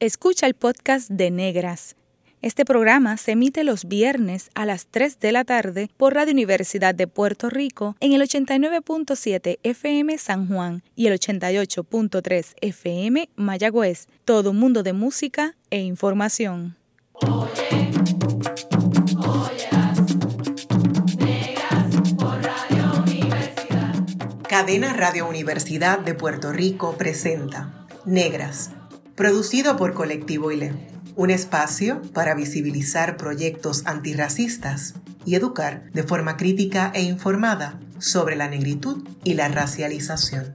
Escucha el podcast de Negras. Este programa se emite los viernes a las 3 de la tarde por Radio Universidad de Puerto Rico en el 89.7 FM San Juan y el 88.3 FM Mayagüez. Todo un mundo de música e información. Cadena Radio Universidad de Puerto Rico presenta Negras, producido por Colectivo ILE, un espacio para visibilizar proyectos antirracistas y educar de forma crítica e informada sobre la negritud y la racialización.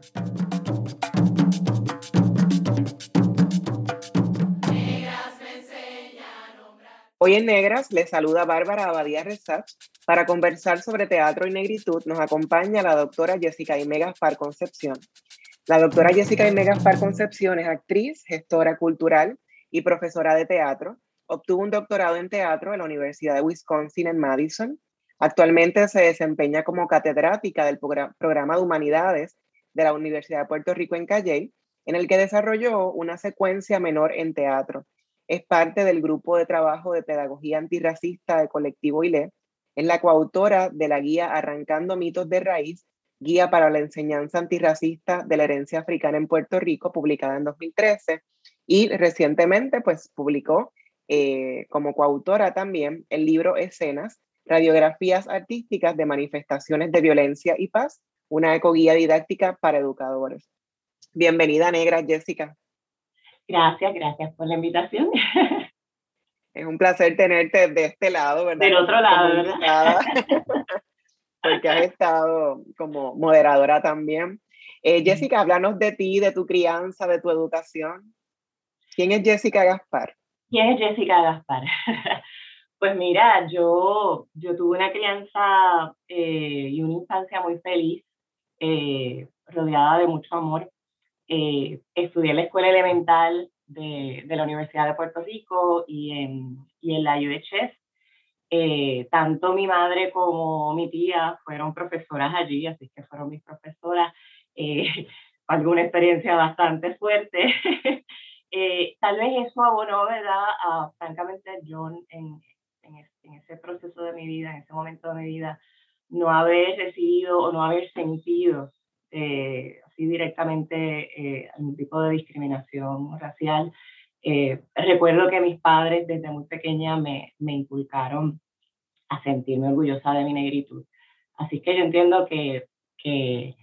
Hoy en Negras les saluda Bárbara Abadía Resach. Para conversar sobre teatro y negritud nos acompaña la doctora Jessica Aime Gaspar Concepción. La doctora Jessica Aime Gaspar Concepción es actriz, gestora cultural y profesora de teatro. Obtuvo un doctorado en teatro en la Universidad de Wisconsin en Madison. Actualmente se desempeña como catedrática del programa de humanidades de la Universidad de Puerto Rico en Calley, en el que desarrolló una secuencia menor en teatro es parte del grupo de trabajo de pedagogía antirracista de Colectivo ILE. Es la coautora de la guía Arrancando mitos de raíz, guía para la enseñanza antirracista de la herencia africana en Puerto Rico, publicada en 2013. Y recientemente, pues, publicó eh, como coautora también el libro Escenas, Radiografías Artísticas de Manifestaciones de Violencia y Paz, una ecoguía didáctica para educadores. Bienvenida, Negra Jessica. Gracias, gracias por la invitación. Es un placer tenerte de este lado, ¿verdad? Del otro lado, ¿verdad? Porque has estado como moderadora también. Eh, Jessica, háblanos de ti, de tu crianza, de tu educación. ¿Quién es Jessica Gaspar? ¿Quién es Jessica Gaspar? Pues mira, yo, yo tuve una crianza eh, y una infancia muy feliz, eh, rodeada de mucho amor. Estudié en la escuela elemental de, de, la Universidad de Puerto Rico y en, y en la UHS. Eh, tanto mi madre como mi tía fueron profesoras allí, así que fueron mis profesoras. Eh, alguna experiencia bastante fuerte. Eh, tal vez eso abonó, ¿verdad? A, francamente, John en, en, en, ese proceso de mi vida, en ese momento de mi vida, no haber recibido o no haber sentido eh, así directamente eh, algún tipo de discriminación racial. Eh, recuerdo que mis padres desde muy pequeña me, me inculcaron a sentirme orgullosa de mi negritud. Así que yo entiendo que, que,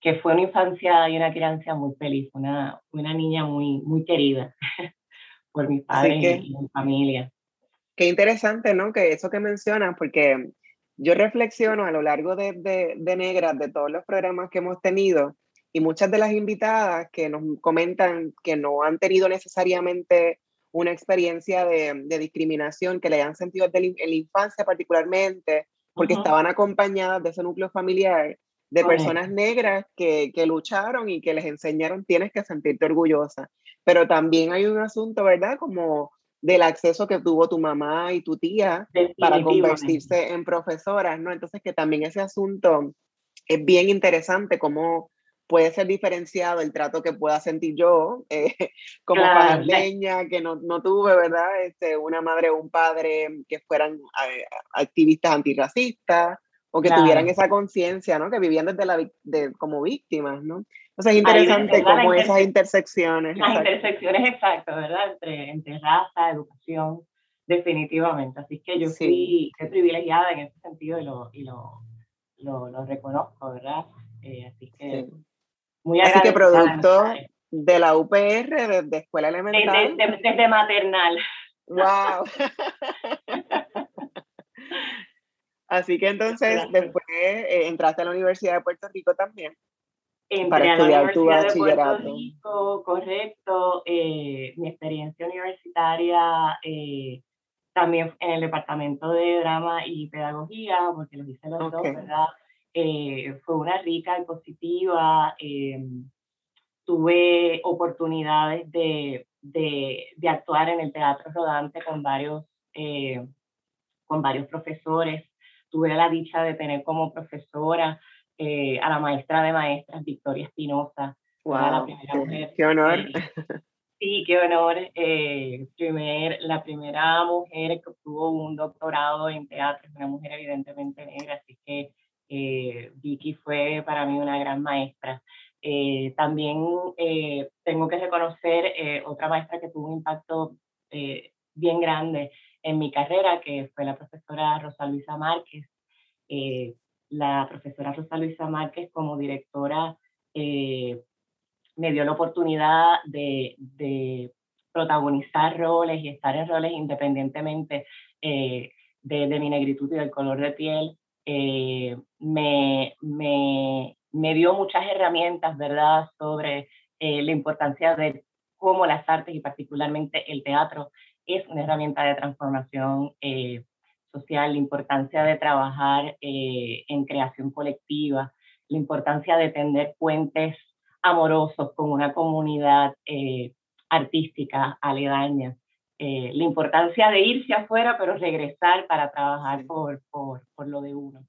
que fue una infancia y una crianza muy feliz, una, una niña muy, muy querida por mis padres y mi familia. Qué interesante, ¿no? Que eso que mencionas, porque yo reflexiono a lo largo de, de, de Negras, de todos los programas que hemos tenido, y muchas de las invitadas que nos comentan que no han tenido necesariamente una experiencia de, de discriminación, que le hayan sentido en la infancia particularmente, porque uh -huh. estaban acompañadas de ese núcleo familiar de personas negras que, que, lucharon y que les enseñaron, tienes que sentirte orgullosa. Pero también hay un asunto, ¿verdad? Como del acceso que tuvo tu mamá y tu tía para convertirse en profesoras, ¿no? Entonces que también ese asunto es bien interesante, como puede ser diferenciado el trato que pueda sentir yo eh, como claro. pajarleña, que no, no, tuve, ¿verdad? Este, una madre o un padre que fueran eh, activistas antirracistas o que claro. tuvieran esa conciencia, ¿no? Que vivían desde la, de, como víctimas, ¿no? Entonces es interesante como esas intersecciones. Las exacto. intersecciones, exacto, ¿verdad? Entre, entre raza, educación, definitivamente. Así que yo sí. fui privilegiada en ese sentido y lo, y lo, lo, lo reconozco, ¿verdad? Eh, así que... Sí muy Así que producto de la UPR, desde escuela elemental. Desde, maternal. ¡Wow! Así que entonces después eh, entraste a la Universidad de Puerto Rico también. Entré para estudiar tu bachillerato. De Puerto Rico, correcto. Eh, mi experiencia universitaria eh, también en el departamento de drama y pedagogía, porque lo hice los okay. dos, ¿verdad? Eh, fue una rica y positiva. Eh, tuve oportunidades de, de, de, actuar en el teatro rodante con varios, eh, con varios profesores. Tuve la dicha de tener como profesora eh, a la maestra de maestras, Victoria Espinosa. Wow, la primera mujer, qué honor. Sí, qué honor. Eh, primer, la primera mujer que obtuvo un doctorado en teatro es una mujer evidentemente negra, así que eh, Vicky fue para mí una gran maestra. Eh, también eh, tengo que reconocer otra maestra que tuvo un impacto bien grande en mi carrera, que fue la profesora Rosa Luisa Márquez. la profesora Rosa Luisa Márquez como directora me dio la oportunidad de, protagonizar roles y estar en roles independientemente de, de, mi negritud y del color de piel. Eh, me, me, me, dio muchas herramientas, ¿verdad?, sobre eh, la importancia de cómo las artes y particularmente el teatro es una herramienta de transformación eh, social, la importancia de trabajar en creación colectiva, la importancia de tender puentes amorosos con una comunidad artística aledaña. Eh, la importancia de irse afuera, pero regresar para trabajar por, por, por lo de uno.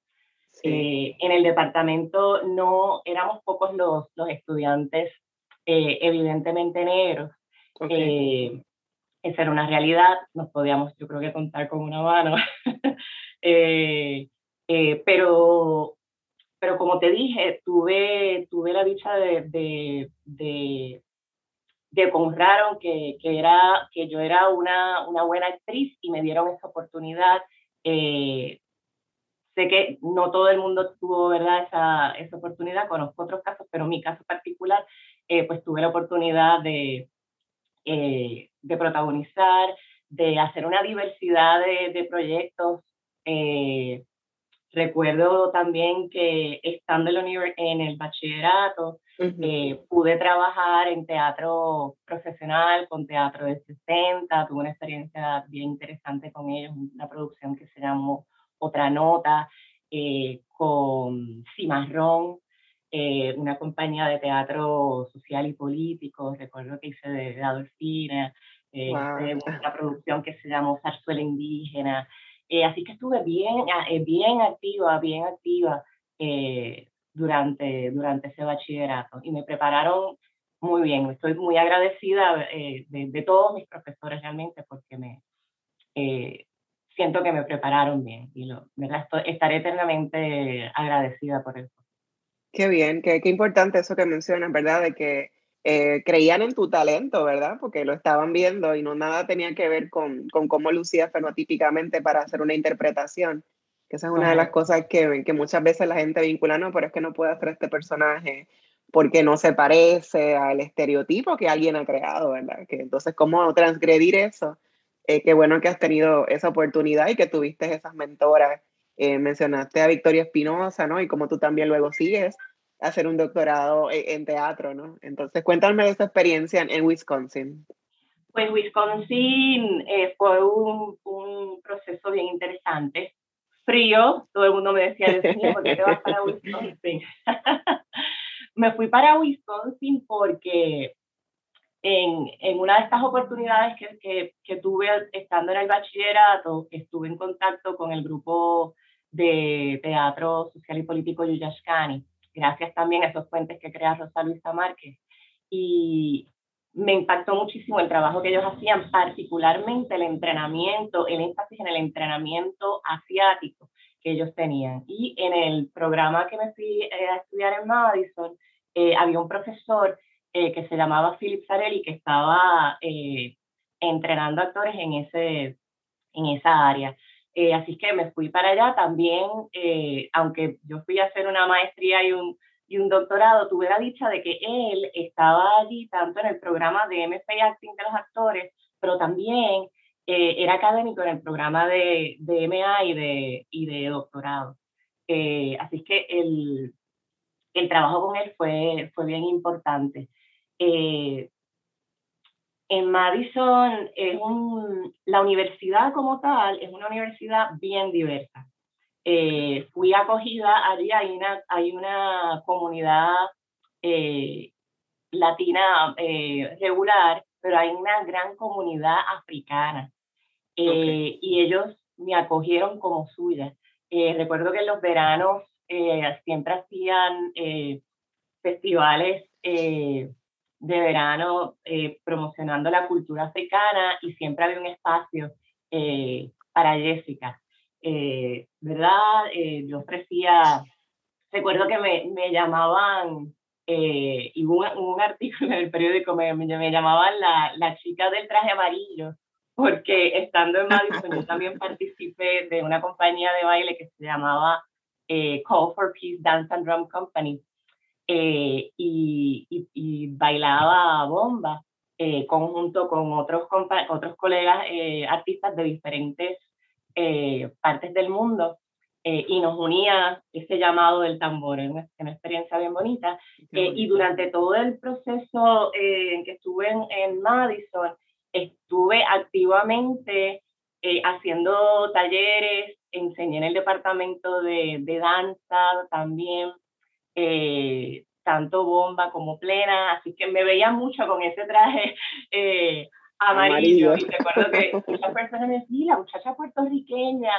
Eh, en el departamento no éramos pocos los, los estudiantes eh, evidentemente negros. esa era una realidad, nos podíamos yo creo que contar con una mano. pero, pero como te dije, tuve, tuve la dicha de, de, de de honraron que, que, era, que yo era una, una buena actriz y me dieron esa oportunidad. Eh, sé que no todo el mundo tuvo ¿verdad? Esa, esa oportunidad, conozco otros casos, pero en mi caso particular, eh, pues tuve la oportunidad de, eh, de protagonizar, de hacer una diversidad de, de proyectos. recuerdo también que estando en el, en el bachillerato, eh, pude trabajar en teatro profesional, con teatro de 60, tuve una experiencia bien interesante con ellos, una producción que se llamó Otra Nota, eh, con Cimarrón, eh, una compañía de teatro social y político, recuerdo que hice de, Adolfina, una producción que se llamó Zarzuela Indígena, así que estuve bien, ah, bien activa, bien activa durante, durante ese bachillerato y me prepararon muy bien. Estoy muy agradecida eh, de, todos mis profesores realmente porque me eh, siento que me prepararon bien y lo, estaré eternamente agradecida por eso. Qué bien, qué, qué importante eso que mencionas, ¿verdad? De que eh, creían en tu talento, ¿verdad? Porque lo estaban viendo y no nada tenía que ver con, con cómo lucías fenotípicamente para hacer una interpretación esa es una de las cosas que, que muchas veces la gente vincula, no, pero es que no puede hacer este personaje porque no se parece al estereotipo que alguien ha creado, ¿verdad? Que entonces, ¿cómo transgredir eso? Eh, qué bueno que has tenido esa oportunidad y que tuviste esas mentoras. Eh, mencionaste a Victoria Espinosa, ¿no? Y como tú también luego sigues hacer un doctorado en, en teatro, ¿no? Entonces, cuéntame de esa experiencia en, en Wisconsin. Pues Wisconsin eh, fue un, un, proceso bien interesante frío, todo el mundo me decía, ¿por qué te vas para Wisconsin? me fui para Wisconsin porque en, en, una de estas oportunidades que, que, que, tuve estando en el bachillerato, estuve en contacto con el grupo de teatro social y político Yuyashkani, gracias también a esos puentes que crea Rosa Luisa Márquez. Y me impactó muchísimo el trabajo que ellos hacían, particularmente el entrenamiento, el énfasis en el entrenamiento asiático que ellos tenían. Y en el programa que me fui eh, a estudiar en Madison, eh, había un profesor eh, que se llamaba Philip Sarelli que estaba entrenando actores en, ese, en esa área. así que me fui para allá también, aunque yo fui a hacer una maestría y un y un doctorado, tuve la dicha de que él estaba allí tanto en el programa de MFA Acting de los actores, pero también eh, era académico en el programa de, MA y de, y de doctorado. Eh, así que el, el, trabajo con él fue, fue bien importante. Eh, en Madison, es un, la universidad como tal es una universidad bien diversa. Eh, fui acogida, allí hay una, hay una comunidad eh, latina eh, regular, pero hay una gran comunidad africana. Y ellos me acogieron como suya. recuerdo que en los veranos siempre hacían festivales de verano promocionando la cultura africana y siempre había un espacio para Jessica. ¿Verdad? yo ofrecía, recuerdo que me, me llamaban eh, y hubo un, artículo en el periódico, me, me, llamaban la, la, chica del traje amarillo, porque estando en Madison yo también participé de una compañía de baile que se llamaba eh, Call for Peace Dance and Drum Company, eh, y, y, bailaba bomba conjunto con otros, otros colegas artistas de diferentes partes del mundo. Eh, y nos unía ese llamado del tambor, es una, una experiencia bien bonita. Eh, y durante todo el proceso eh, en que estuve en, Madison, estuve activamente haciendo talleres, enseñé en el departamento de, de danza también, tanto bomba como plena, así que me veía mucho con ese traje amarillo. Y recuerdo que muchas personas me decían, la muchacha puertorriqueña,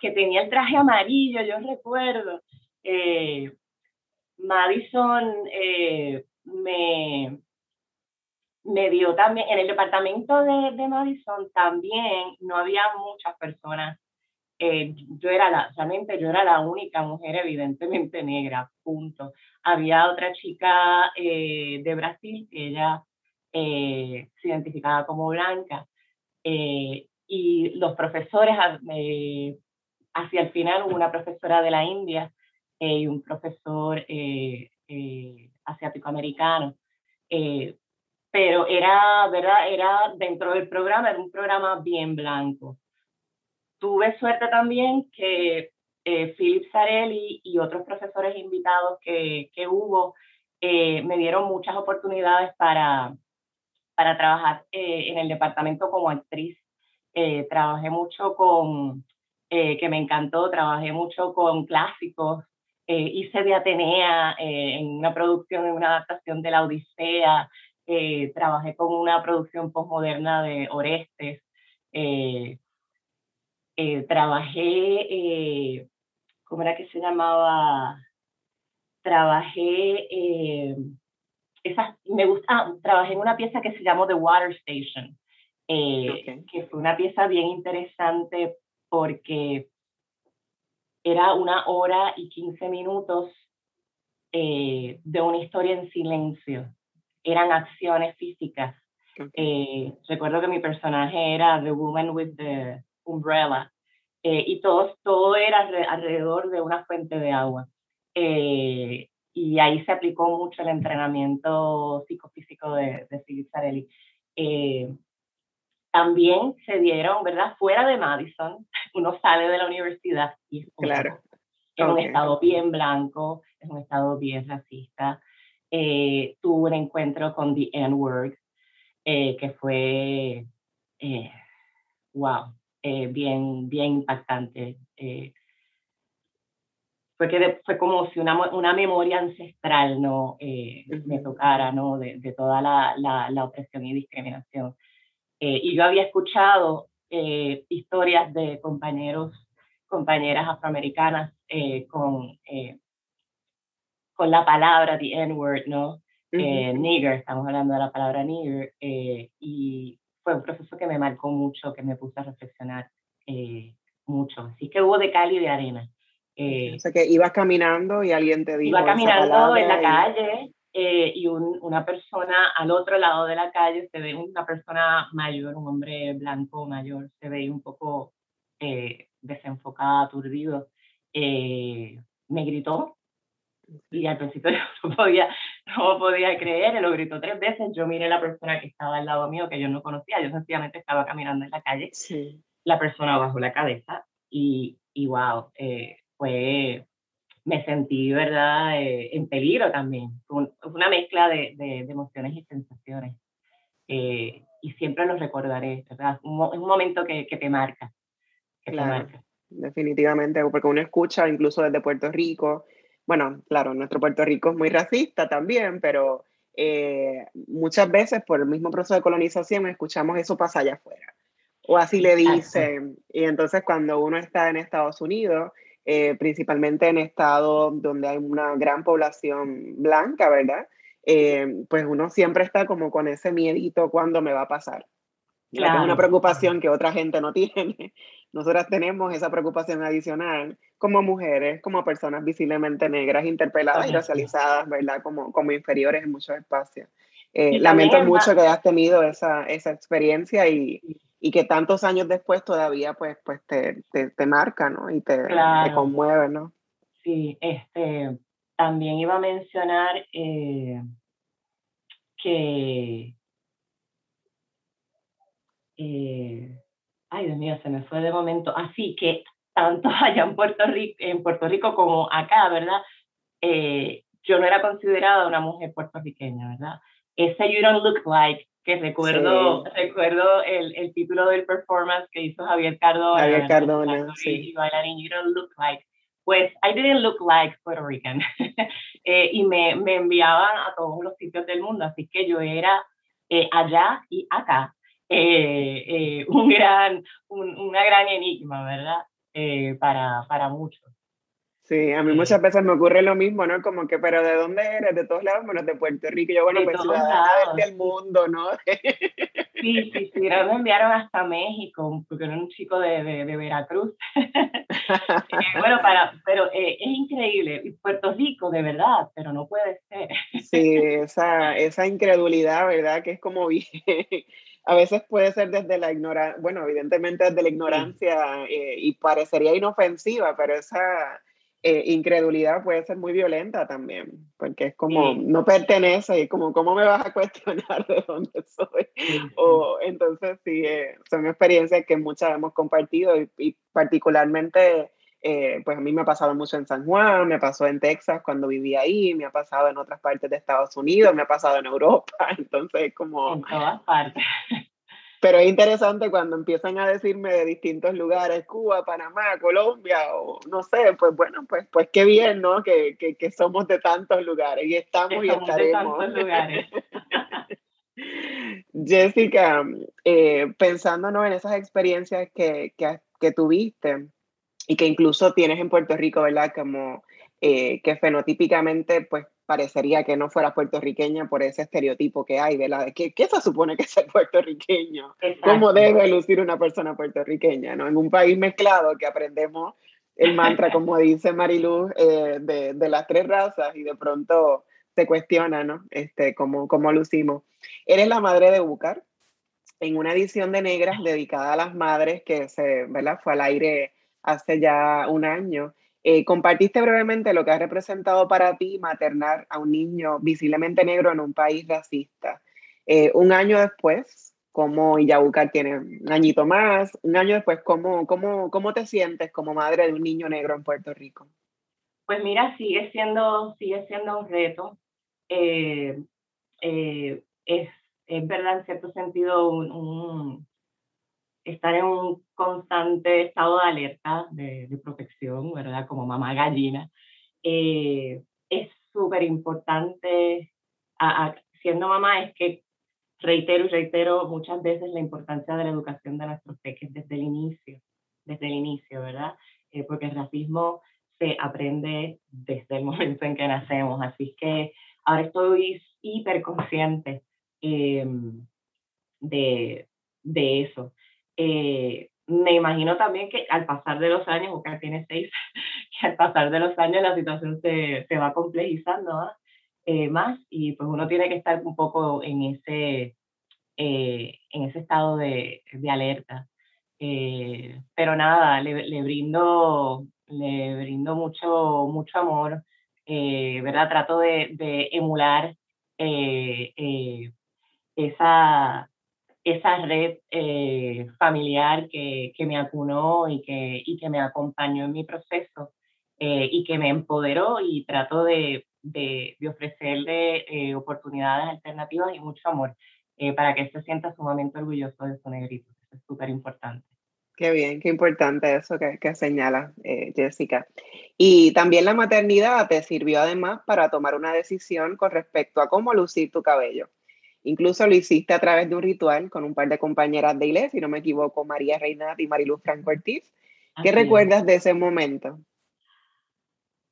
que tenía el traje amarillo, yo recuerdo. Eh, Madison eh, me, me dio también, en el departamento de, de Madison también no había muchas personas. Eh, yo era la, realmente yo era la única mujer evidentemente negra, punto. Había otra chica de Brasil que ella se identificaba como blanca. y los profesores hacia el final hubo una profesora de la India eh, y un profesor eh, eh, asiático-americano. pero era, ¿verdad? Era dentro del programa, era un programa bien blanco. Tuve suerte también que Philip Sarelli y otros profesores invitados que, que hubo me dieron muchas oportunidades para, para trabajar en el departamento como actriz. trabajé mucho con eh, que me encantó. Trabajé mucho con clásicos. Eh, hice de Atenea eh, en una producción, en una adaptación de la Odisea. trabajé con una producción postmoderna de Orestes. trabajé, ¿cómo era que se llamaba? Trabajé, esa, me gusta, ah, trabajé en una pieza que se llamó The Water Station, que fue una pieza bien interesante porque era una hora y quince minutos eh, de una historia en silencio. Eran acciones físicas. Eh, recuerdo que mi personaje era The Woman with the Umbrella eh, y todo, todo era alrededor de una fuente de agua. Y ahí se aplicó mucho el entrenamiento psicofísico de, de Philip Sarelli también se dieron, ¿verdad? Fuera de Madison, uno sale de la universidad y es, claro. un estado bien blanco, es un estado bien racista. Eh, tuve un encuentro con The N-Word, eh, que fue, eh, wow, bien, bien impactante. Fue, que fue como si una, una memoria ancestral ¿no? me tocara ¿no? de, de toda la, la, la opresión y discriminación eh, y yo había escuchado eh, historias de compañeros, compañeras afroamericanas eh, con, con la palabra, the N-word, ¿no? nigger, estamos hablando de la palabra nigger, y fue un proceso que me marcó mucho, que me puso a reflexionar mucho. Así que hubo de cal y de arena. O sea que ibas caminando y alguien te dijo. Iba caminando en la calle eh, y una persona al otro lado de la calle se ve una persona mayor, un hombre blanco mayor, se ve un poco eh, desenfocado, aturdido. Eh, me gritó y al principio no podía, no podía creer, lo gritó tres veces. Yo miré a la persona que estaba al lado mío, que yo no conocía, yo sencillamente estaba caminando en la calle. La persona bajó la cabeza y, y wow, fue me sentí, ¿verdad?, eh, en peligro también. Fue una mezcla de, de, emociones y sensaciones. Eh, y siempre lo recordaré, ¿verdad? Es un, momento que, que, te marca. Que te marca. Definitivamente, porque uno escucha incluso desde Puerto Rico. Bueno, claro, nuestro Puerto Rico es muy racista también, pero eh, muchas veces por el mismo proceso de colonización escuchamos eso pasa allá afuera. O así le dicen. Y entonces cuando uno está en Estados Unidos eh, principalmente en estados donde hay una gran población blanca, ¿verdad? pues uno siempre está como con ese miedito cuando me va a pasar. Es una preocupación que otra gente no tiene. Nosotras tenemos esa preocupación adicional como mujeres, como personas visiblemente negras, interpeladas y racializadas, ¿verdad? Como, como inferiores en muchos espacios. Eh, lamento mucho que hayas tenido esa, esa experiencia y, y, que tantos años después todavía pues, pues te, te, te marca, ¿no? Y te, te, conmueve, ¿no? Sí, este, también iba a mencionar eh, que eh, ay Dios mío, se me fue de momento, así que tanto allá en Puerto Rico, en Puerto Rico como acá, ¿verdad? Eh, yo no era considerada una mujer puertorriqueña, ¿verdad? Ese You Don't Look Like, que recuerdo, recuerdo el, el, título del performance que hizo Javier Cardona. Javier Cardona, sí. Y bailarín You Don't Look Like. Pues I didn't look like Puerto Rican. eh, y me, me enviaban a todos los sitios del mundo, así que yo era eh, allá y acá eh, eh, un gran, un, una gran enigma, ¿verdad? Eh, para, para muchos. Sí, a mí muchas veces me ocurre lo mismo, ¿no? Como que, pero ¿de dónde eres? De todos lados, menos de Puerto Rico. Yo, bueno, pues ciudadana del mundo, ¿no? sí, sí, sí, me enviaron hasta México, porque era un chico de, de, de Veracruz. bueno, para, pero es increíble. Puerto Rico, de verdad, pero no puede ser. sí, esa, esa incredulidad, ¿verdad? Que es como bien a veces puede ser desde la ignorancia, bueno, evidentemente desde la ignorancia eh, y parecería inofensiva, pero esa eh, incredulidad puede ser muy violenta también, porque es como, no pertenece y como, ¿cómo me vas a cuestionar de dónde soy? O entonces sí, eh, son experiencias que muchas hemos compartido y, y particularmente... pues a mí me ha pasado mucho en San Juan, me pasó en Texas cuando viví ahí, me ha pasado en otras partes de Estados Unidos, me ha pasado en Europa, entonces como... En todas partes. Pero es interesante cuando empiezan a decirme de distintos lugares, Cuba, Panamá, Colombia, o no sé, pues bueno, pues, pues qué bien, ¿no? Que, que, que somos de tantos lugares y estamos y estaremos. De tantos lugares. Jessica, eh, pensándonos en esas experiencias que, que, que, tuviste y que incluso tienes en Puerto Rico, ¿verdad? Como eh, que fenotípicamente, pues parecería que no fuera puertorriqueña por ese estereotipo que hay, ¿verdad? ¿Qué, qué se supone que es ser puertorriqueño? ¿Cómo debe lucir una persona puertorriqueña? ¿no? En un país mezclado que aprendemos el mantra, como dice Mariluz, eh, de, de, las tres razas y de pronto se cuestiona, ¿no? Este, cómo, cómo lucimos. Eres la madre de Bucar, en una edición de Negras dedicada a las madres que se, ¿verdad? Fue al aire hace ya un año. Eh, compartiste brevemente lo que ha representado para ti maternar a un niño visiblemente negro en un país racista. Eh, un año después, como Iyabucar tiene un añito más, un año después, ¿cómo, cómo, cómo te sientes como madre de un niño negro en Puerto Rico? Pues mira, sigue siendo, sigue siendo un reto. Eh, es, es, verdad, en cierto sentido, un estar en un constante estado de alerta, de, protección, ¿verdad? Como mamá gallina. Eh, es súper importante, siendo mamá, es que reitero y reitero muchas veces la importancia de la educación de nuestros peques desde el inicio, desde el inicio, ¿verdad? Eh, porque el racismo se aprende desde el momento en que nacemos, así que ahora estoy hiper consciente eh, de, de eso. Eh, me imagino también que al pasar de los años, porque tiene seis, que al pasar de los años la situación se, se va complejizando eh, más y pues uno tiene que estar un poco en ese, eh, en ese estado de, de alerta. pero nada, le, le, brindo, le brindo mucho, mucho amor, ¿verdad? Trato de, de emular esa, esa red eh, familiar que, que, me acunó y que, y que me acompañó en mi proceso eh, y que me empoderó y trato de, de, de ofrecerle eh, oportunidades alternativas y mucho amor para que él se sienta sumamente orgulloso de su negrito. Eso es súper importante. Qué bien, qué importante eso que, que señala Jessica. Y también la maternidad te sirvió además para tomar una decisión con respecto a cómo lucir tu cabello. Incluso lo hiciste a través de un ritual con un par de compañeras de iglesia, si no me equivoco, María Reinat y Mariluz Franco Ortiz. ¿Qué recuerdas de ese momento?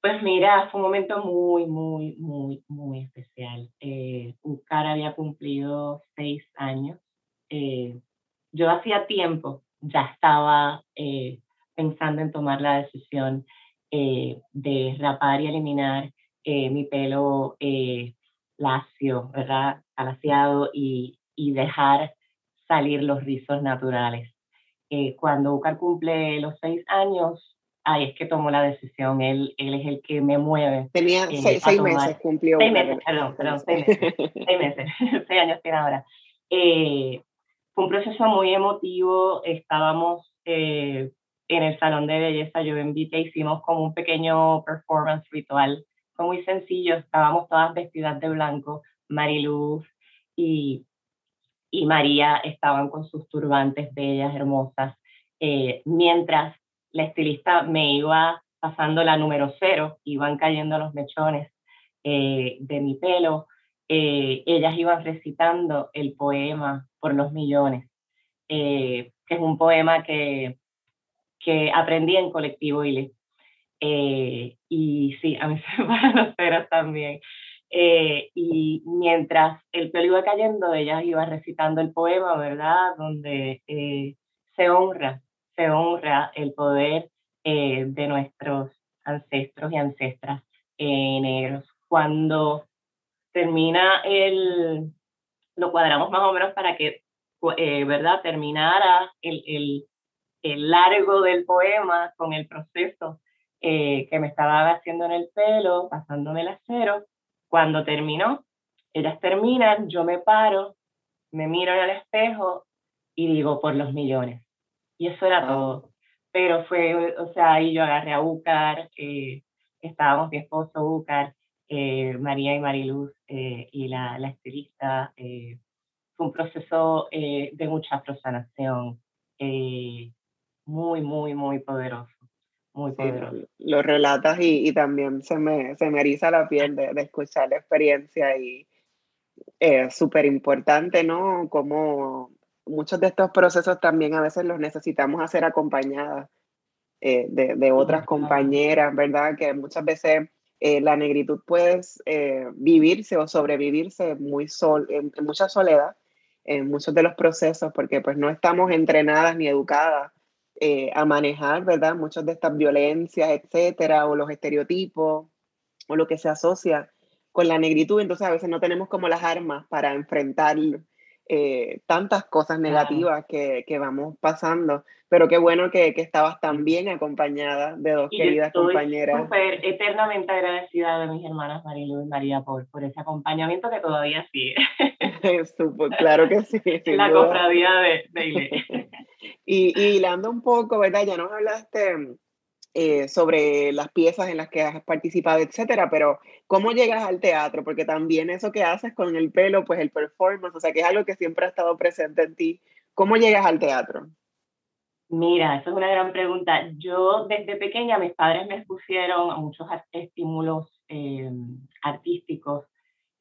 Pues mira, fue un momento muy, muy, muy, muy especial. Eh, Ucar había cumplido seis años. Eh, yo hacía tiempo ya estaba eh, pensando en tomar la decisión eh, de rapar y eliminar mi pelo lacio, ¿verdad? Alaciado y, y dejar salir los rizos naturales. cuando Ucar cumple los seis años, Ay, es que tomó la decisión, él, él es el que me mueve. Tenía eh, seis, meses, cumplió. Seis meses, perdón, perdón, seis meses, seis meses, seis años tiene ahora. Eh, fue un proceso muy emotivo, estábamos eh, en el salón de belleza, yo invité, hicimos como un pequeño performance ritual, fue muy sencillo, estábamos todas vestidas de blanco, Mariluz y, y María estaban con sus turbantes bellas, hermosas, mientras la estilista me iba pasando la número cero, iban cayendo los mechones eh, de mi pelo, eh, ellas iban recitando el poema por los millones, eh, que es un poema que, que aprendí en colectivo ILE. y sí, a mí se me van también. Y mientras el pelo iba cayendo, ellas iban recitando el poema, ¿verdad? Donde se honra se honra el poder eh, de nuestros ancestros y ancestras eh, negros. Cuando termina el, lo cuadramos más o menos para que, eh, ¿verdad?, terminara el, el, el, largo del poema con el proceso que me estaba haciendo en el pelo, pasándome el acero. Cuando terminó, ellas terminan, yo me paro, me miro en el espejo y digo, por los millones y eso era todo. Pero fue, o sea, ahí yo agarré a Ucar, eh, estábamos mi esposo Ucar, eh, María y Mariluz eh, y la, la estilista. Eh, fue un proceso de mucha prosanación, muy, muy, muy poderoso. Muy poderoso. lo relatas y, y, también se me, se me eriza la piel de, de escuchar la experiencia y es súper importante, ¿no? Como muchos de estos procesos también a veces los necesitamos hacer acompañadas eh, de, de, otras compañeras, ¿verdad? Que muchas veces eh, la negritud puede eh, vivirse o sobrevivirse muy sol, en, mucha soledad en muchos de los procesos porque pues no estamos entrenadas ni educadas a manejar, ¿verdad? Muchas de estas violencias, etcétera, o los estereotipos o lo que se asocia con la negritud, entonces a veces no tenemos como las armas para enfrentarlo eh, tantas cosas negativas que, que, vamos pasando, pero qué bueno que, que estabas tan bien acompañada de dos queridas estoy compañeras. Súper eternamente agradecida de mis hermanas Marilu y María por, por ese acompañamiento que todavía sigue. claro que sí. la cofradía de, de y, y hilando un poco, ¿verdad? Ya nos hablaste eh, sobre las piezas en las que has participado, etcétera, pero ¿cómo llegas al teatro? Porque también eso que haces con el pelo, pues el performance, o sea, que es algo que siempre ha estado presente en ti. ¿Cómo llegas al teatro? Mira, esa es una gran pregunta. Yo desde pequeña mis padres me expusieron a muchos estímulos eh, artísticos.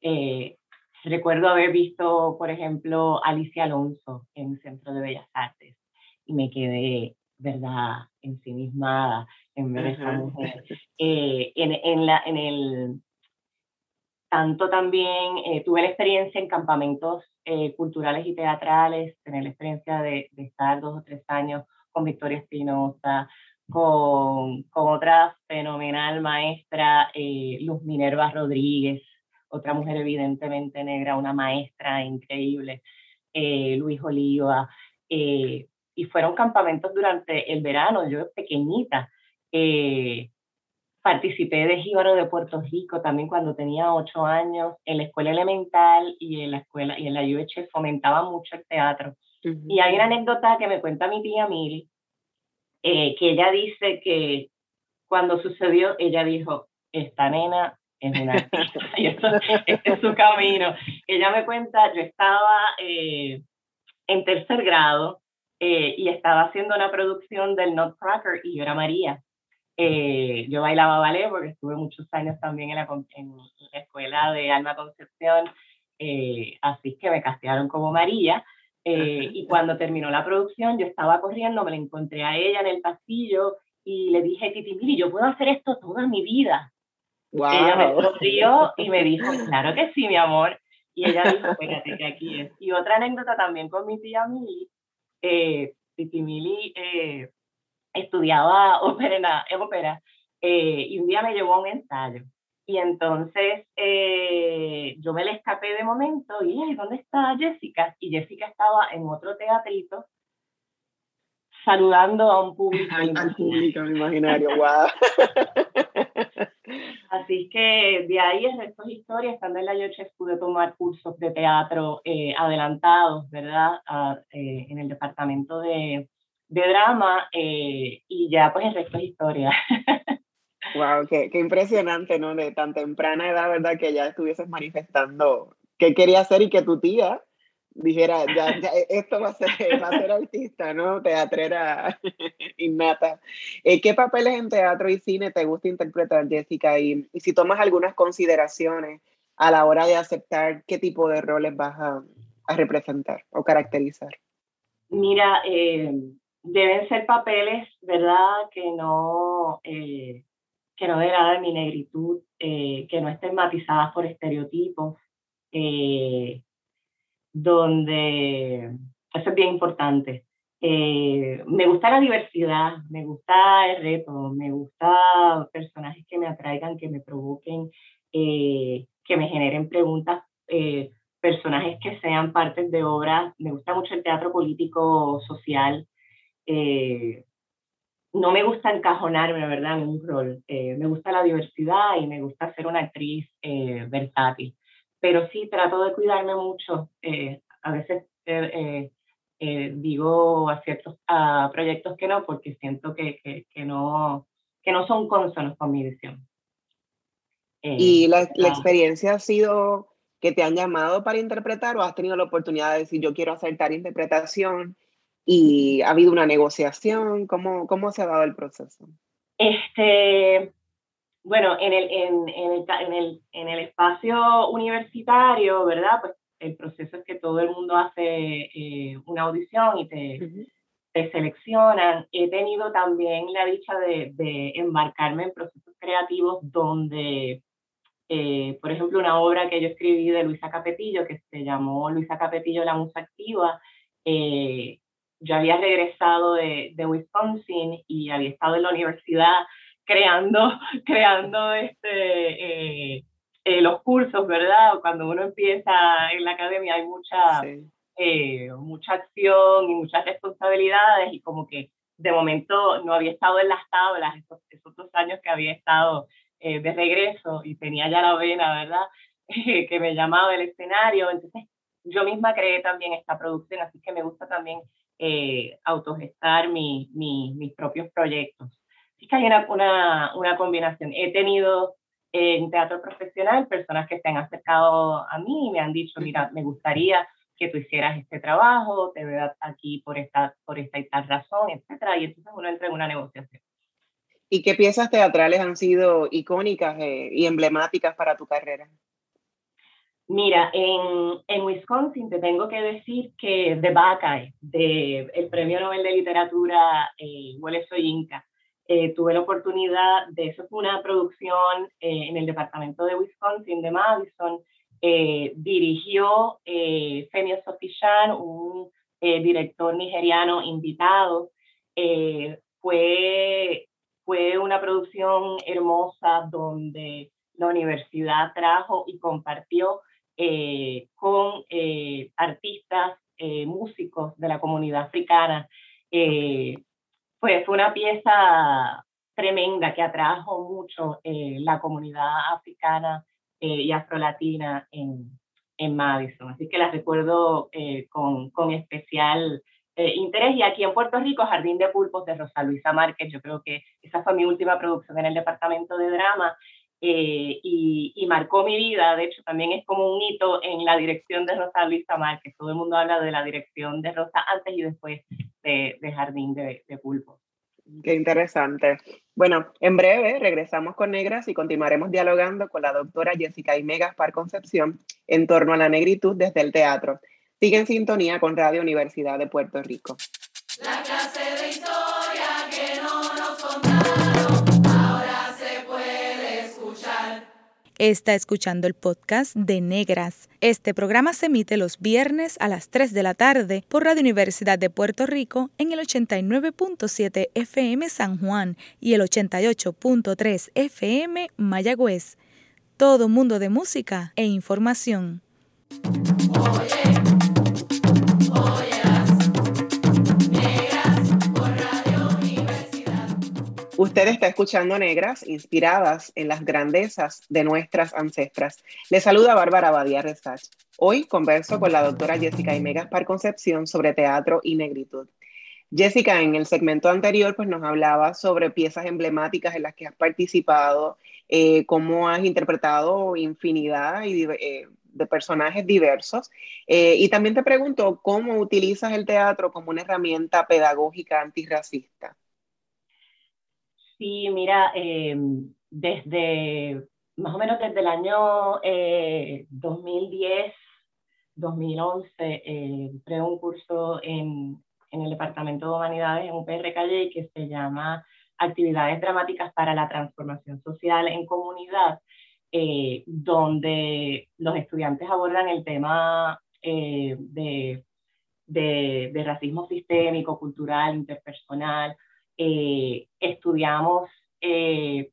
Eh, recuerdo haber visto, por ejemplo, Alicia Alonso en el Centro de Bellas Artes y me quedé, ¿verdad?, ensimismada en ver esa mujer. Eh, en, en, la, en el, tanto también eh, tuve la experiencia en campamentos eh, culturales y teatrales, tener la experiencia de, de, estar dos o tres años con Victoria Espinosa, con, con otra fenomenal maestra, Luz Minerva Rodríguez, otra mujer evidentemente negra, una maestra increíble, Luis Oliva, y fueron campamentos durante el verano, yo pequeñita, eh, participé de Jíbaro de Puerto Rico también cuando tenía ocho años. En la escuela elemental y en la escuela y en la UH fomentaba mucho el teatro. Y hay una anécdota que me cuenta mi tía Mili, eh, que ella dice que cuando sucedió, ella dijo, esta nena es una artista y esto, este es su camino. Ella me cuenta, yo estaba eh, en tercer grado y estaba haciendo una producción del Nutcracker y yo era María. Eh, yo bailaba ballet porque estuve muchos años también en la, en la escuela de Alma Concepción, eh, así que me castearon como María. Eh, y cuando terminó la producción, yo estaba corriendo, me la encontré a ella en el pasillo y le dije, Titi, mire, yo puedo hacer esto toda mi vida. Ella me sonrió y me dijo, claro que sí, mi amor. Y ella dijo, fíjate que aquí es. Y otra anécdota también con mi tía Mili, eh, Titi Mili eh, estudiaba ópera, ópera eh, y un día me llevó a un ensayo. Y entonces eh, yo me le escapé de momento y dije, ¿dónde está Jessica? Y Jessica estaba en otro teatrito saludando a un público. Al, público imaginario, wow. Así que de ahí el resto de historia, estando en la Yoche pude tomar cursos de teatro eh, adelantados, ¿verdad? Eh, en el departamento de, de drama y ya pues el resto es historia. Wow, qué, qué, impresionante, ¿no? De tan temprana edad, ¿verdad? Que ya estuvieses manifestando qué quería hacer y que tu tía dijera, ya, ya esto va a, ser, va a ser artista, ¿no? Teatrera innata. Eh, ¿Qué papeles en teatro y cine te gusta interpretar, Jessica? Y, y, si tomas algunas consideraciones a la hora de aceptar qué tipo de roles vas a, a representar o caracterizar. Mira, eh, deben ser papeles, ¿verdad? Que no... Eh, que no degraden mi negritud, eh, que no estén matizadas por estereotipos, eh, donde eso es bien importante. Eh, me gusta la diversidad, me gusta el reto, me gusta personajes que me atraigan, que me provoquen, que me generen preguntas, personajes que sean partes de obras. Me gusta mucho el teatro político social no me gusta encajonarme, ¿verdad?, en un rol. Eh, me gusta la diversidad y me gusta ser una actriz eh, versátil. Pero sí, trato de cuidarme mucho. Eh, a veces digo a ciertos proyectos que no, porque siento que, que, no, que no son consonos con mi visión. ¿Y la, la experiencia ha sido que te han llamado para interpretar o has tenido la oportunidad de decir yo quiero hacer tal interpretación y ha habido una negociación? ¿Cómo, cómo se ha dado el proceso? Este, bueno, en el, en, en, el, en, el, en el espacio universitario, ¿verdad? Pues el proceso es que todo el mundo hace eh, una audición y te, te, seleccionan. He tenido también la dicha de, de embarcarme en procesos creativos donde, eh, por ejemplo, una obra que yo escribí de Luisa Capetillo, que se llamó Luisa Capetillo, la musa activa, eh, yo había regresado de, de, Wisconsin y había estado en la universidad creando, creando este, eh, eh, los cursos, ¿verdad? Cuando uno empieza en la academia hay mucha, eh, mucha acción y muchas responsabilidades y como que de momento no había estado en las tablas esos, esos dos años que había estado de regreso y tenía ya la vena, ¿verdad? que me llamaba el escenario. Entonces yo misma creé también esta producción, así que me gusta también eh, autogestar mi, mis propios proyectos. Así que hay una, una, una combinación. He tenido en teatro profesional personas que se han acercado a mí y me han dicho, mira, me gustaría que tú hicieras este trabajo, te veo aquí por esta, por esta y tal razón, etcétera, y entonces uno entra en una negociación. ¿Y qué piezas teatrales han sido icónicas eh, y emblemáticas para tu carrera? Mira, en, Wisconsin te tengo que decir que The Buckeye, de el Premio Nobel de Literatura eh, Wole Soyinka, eh, tuve la oportunidad de, eso fue una producción eh, en el departamento de Wisconsin, de Madison, eh, dirigió eh, Femi Sofishan, un director nigeriano invitado, fue, fue una producción hermosa donde la universidad trajo y compartió eh, con eh, artistas, eh, músicos de la comunidad africana. pues fue una pieza tremenda que atrajo mucho la comunidad africana y afrolatina en, en Madison. Así que la recuerdo con, con especial interés. Y aquí en Puerto Rico, Jardín de Pulpos de Rosa Luisa Márquez, yo creo que esa fue mi última producción en el departamento de drama eh, y, marcó mi vida. De hecho, también es como un hito en la dirección de Rosa Luisa Márquez. Todo el mundo habla de la dirección de Rosa antes y después de, Jardín de, de Pulpo. Qué interesante. Bueno, en breve regresamos con Negras y continuaremos dialogando con la doctora Jessica Imegas Par Concepción en torno a la negritud desde el teatro. Sigue en sintonía con Radio Universidad de Puerto Rico. La clase de historia Está escuchando el podcast de Negras. Este programa se emite los viernes a las 3 de la tarde por Radio Universidad de Puerto Rico en el 89.7 FM San Juan y el 88.3 FM Mayagüez. Todo mundo de música e información. Usted está escuchando Negras, inspiradas en las grandezas de nuestras ancestras. Le saluda Bárbara Badía Resach. Hoy converso con la doctora Jessica Imegas Par Concepción sobre teatro y negritud. Jessica, en el segmento anterior, pues nos hablaba sobre piezas emblemáticas en las que has participado, eh, cómo has interpretado infinidad eh, de personajes diversos. Eh, y también te pregunto cómo utilizas el teatro como una herramienta pedagógica antirracista. Sí, mira, eh, desde más o menos desde el año 2010, 2011, eh, entré un curso en, en, el Departamento de Humanidades en UPR Calle que se llama Actividades Dramáticas para la Transformación Social en Comunidad, eh, donde los estudiantes abordan el tema de, de racismo sistémico, cultural, interpersonal, eh, estudiamos eh,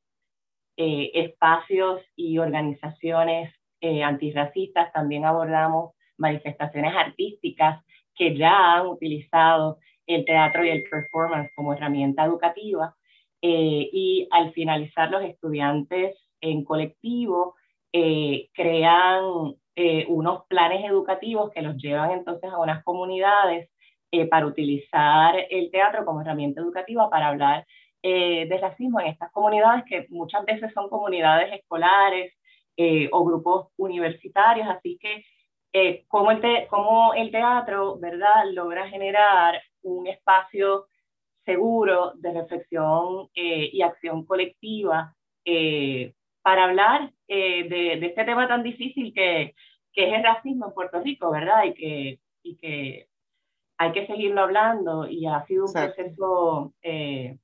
eh, espacios y organizaciones antirracistas, también abordamos manifestaciones artísticas que ya han utilizado el teatro y el performance como herramienta educativa. y al finalizar los estudiantes en colectivo crean unos planes educativos que los llevan entonces a unas comunidades eh, para utilizar el teatro como herramienta educativa para hablar eh, de racismo en estas comunidades que muchas veces son comunidades escolares eh, o grupos universitarios, así que como, el como el teatro, ¿verdad?, logra generar un espacio seguro de reflexión y acción colectiva para hablar de, de, este tema tan difícil que, que, es el racismo en Puerto Rico, ¿verdad? Y que, y que hay que seguirlo hablando y ha sido un proceso eh,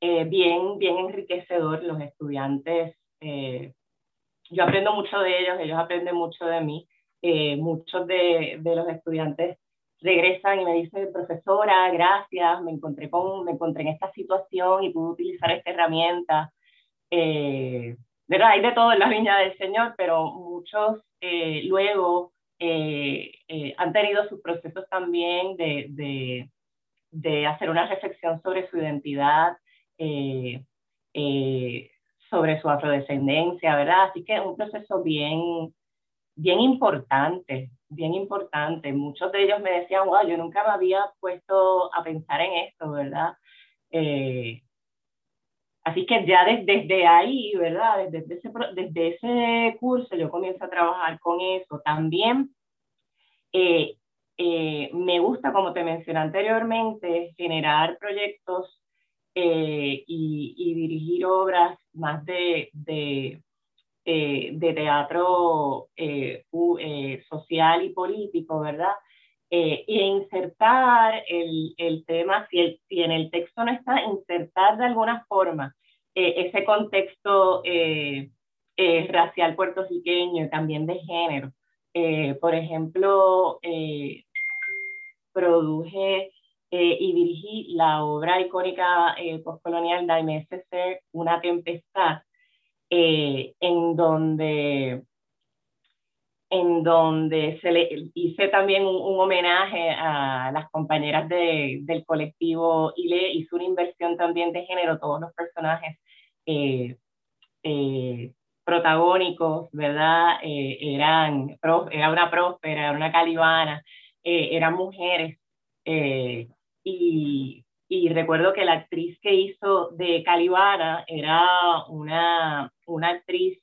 eh, bien, bien enriquecedor. Los estudiantes, eh, yo aprendo mucho de ellos, ellos aprenden mucho de mí. muchos de, de, los estudiantes regresan y me dicen, profesora, gracias, me encontré, con, me encontré en esta situación y pude utilizar esta herramienta. ¿verdad? Hay de todo en la viña del Señor, pero muchos luego eh, eh, han tenido sus procesos también de, de, hacer una reflexión sobre su identidad, eh, sobre su afrodescendencia, ¿verdad? Así que es un proceso bien, bien importante, bien importante. Muchos de ellos me decían, wow, yo nunca me había puesto a pensar en esto, ¿verdad? Así que ya desde, ahí, ¿verdad? Desde ese, curso yo comienzo a trabajar con eso. También eh, eh, me gusta, como te mencioné anteriormente, generar proyectos eh, y, dirigir obras más de teatro social y político, ¿verdad? E insertar el, el tema, si, el, si, en el texto no está, insertar de alguna forma eh, ese contexto eh, eh, racial puertorriqueño y también de género. por ejemplo, produje y dirigí la obra icónica postcolonial de César, Una Tempestad, en donde en donde se le hice también un, homenaje a las compañeras de, del colectivo y le hice una inversión también de género, todos los personajes eh, eh, protagónicos, ¿verdad? Eh, eran, era una próspera, era una calibana, eran mujeres. Y, y, recuerdo que la actriz que hizo de calibana era una, una actriz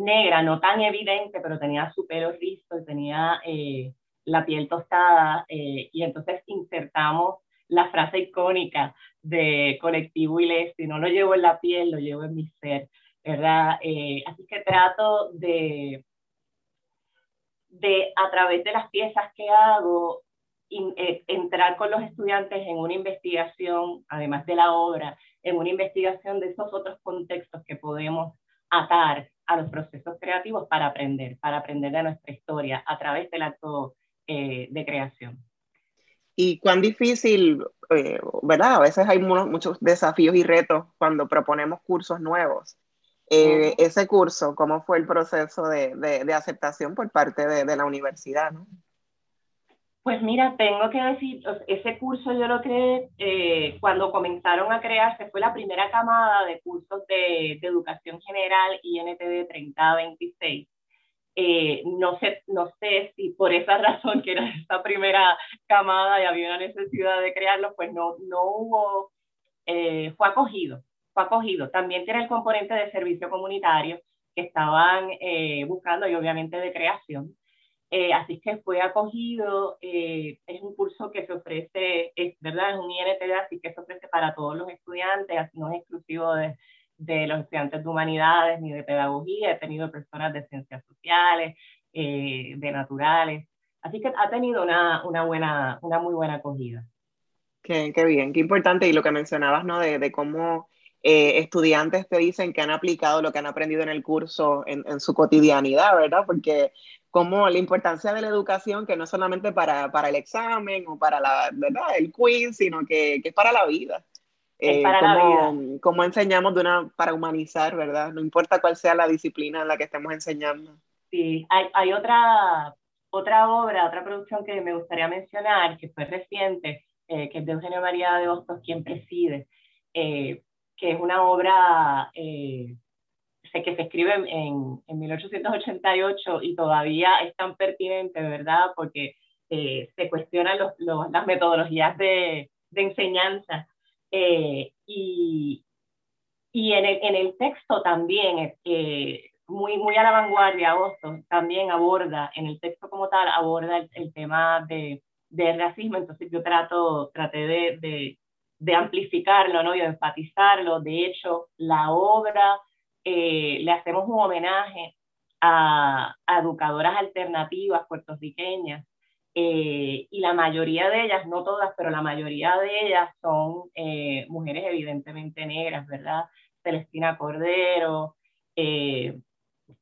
negra, no tan evidente, pero tenía su pelo rizo y tenía eh, la piel tostada, eh, y entonces insertamos la frase icónica de colectivo y si no lo llevo en la piel, lo llevo en mi ser, ¿verdad? Eh, así que trato de, de, a través de las piezas que hago, entrar con los estudiantes en una investigación, además de la obra, en una investigación de esos otros contextos que podemos atar a los procesos creativos para aprender, para aprender de nuestra historia a través del acto eh, de creación. Y cuán difícil, eh, ¿verdad? A veces hay muchos desafíos y retos cuando proponemos cursos nuevos. Ese curso, ¿cómo fue el proceso de, de, aceptación por parte de, de la universidad? ¿no? Pues mira, tengo que decir, ese curso yo lo creé eh, cuando comenzaron a crearse, fue la primera camada de cursos de, educación general INTD 3026. Eh, no, sé, no sé si por esa razón que era esta primera camada y había una necesidad de crearlo, pues no, no hubo, eh, fue acogido, fue acogido. También tiene el componente de servicio comunitario que estaban buscando y obviamente de creación. Eh, así que fue acogido, eh, es un curso que se ofrece, es verdad, es un INTD, así que se ofrece para todos los estudiantes, no es exclusivo de, de los estudiantes de humanidades ni de pedagogía, he tenido personas de ciencias sociales, eh, de naturales, así que ha tenido una, una, buena, una muy buena acogida. Qué, qué, bien, qué importante, y lo que mencionabas, ¿no? De, de cómo estudiantes te dicen que han aplicado lo que han aprendido en el curso en, en, su cotidianidad, ¿verdad? Porque como la importancia de la educación, que no es solamente para, para el examen o para la, ¿verdad? el quiz, sino que, que es para la vida. Es eh, para la vida. Como enseñamos de una, para humanizar, ¿verdad? No importa cuál sea la disciplina en la que estemos enseñando. Sí, hay, hay otra, otra obra, otra producción que me gustaría mencionar, que fue reciente, eh, que es de Eugenio María de Hostos, quien preside, eh, que es una obra sé que se escribe en, en 1888 y todavía es tan pertinente, ¿verdad? Porque eh, se cuestionan los, las metodologías de, de enseñanza. Eh, y, y en, el, en el texto también, eh, muy, muy a la vanguardia, Boston también aborda, en el texto como tal, aborda el, tema de, de, racismo. Entonces yo trato, traté de, de, de amplificarlo ¿no? y de enfatizarlo. De hecho, la obra eh, le hacemos un homenaje a, educadoras alternativas puertorriqueñas eh, y la mayoría de ellas, no todas, pero la mayoría de ellas son eh, mujeres evidentemente negras, ¿verdad? Celestina Cordero,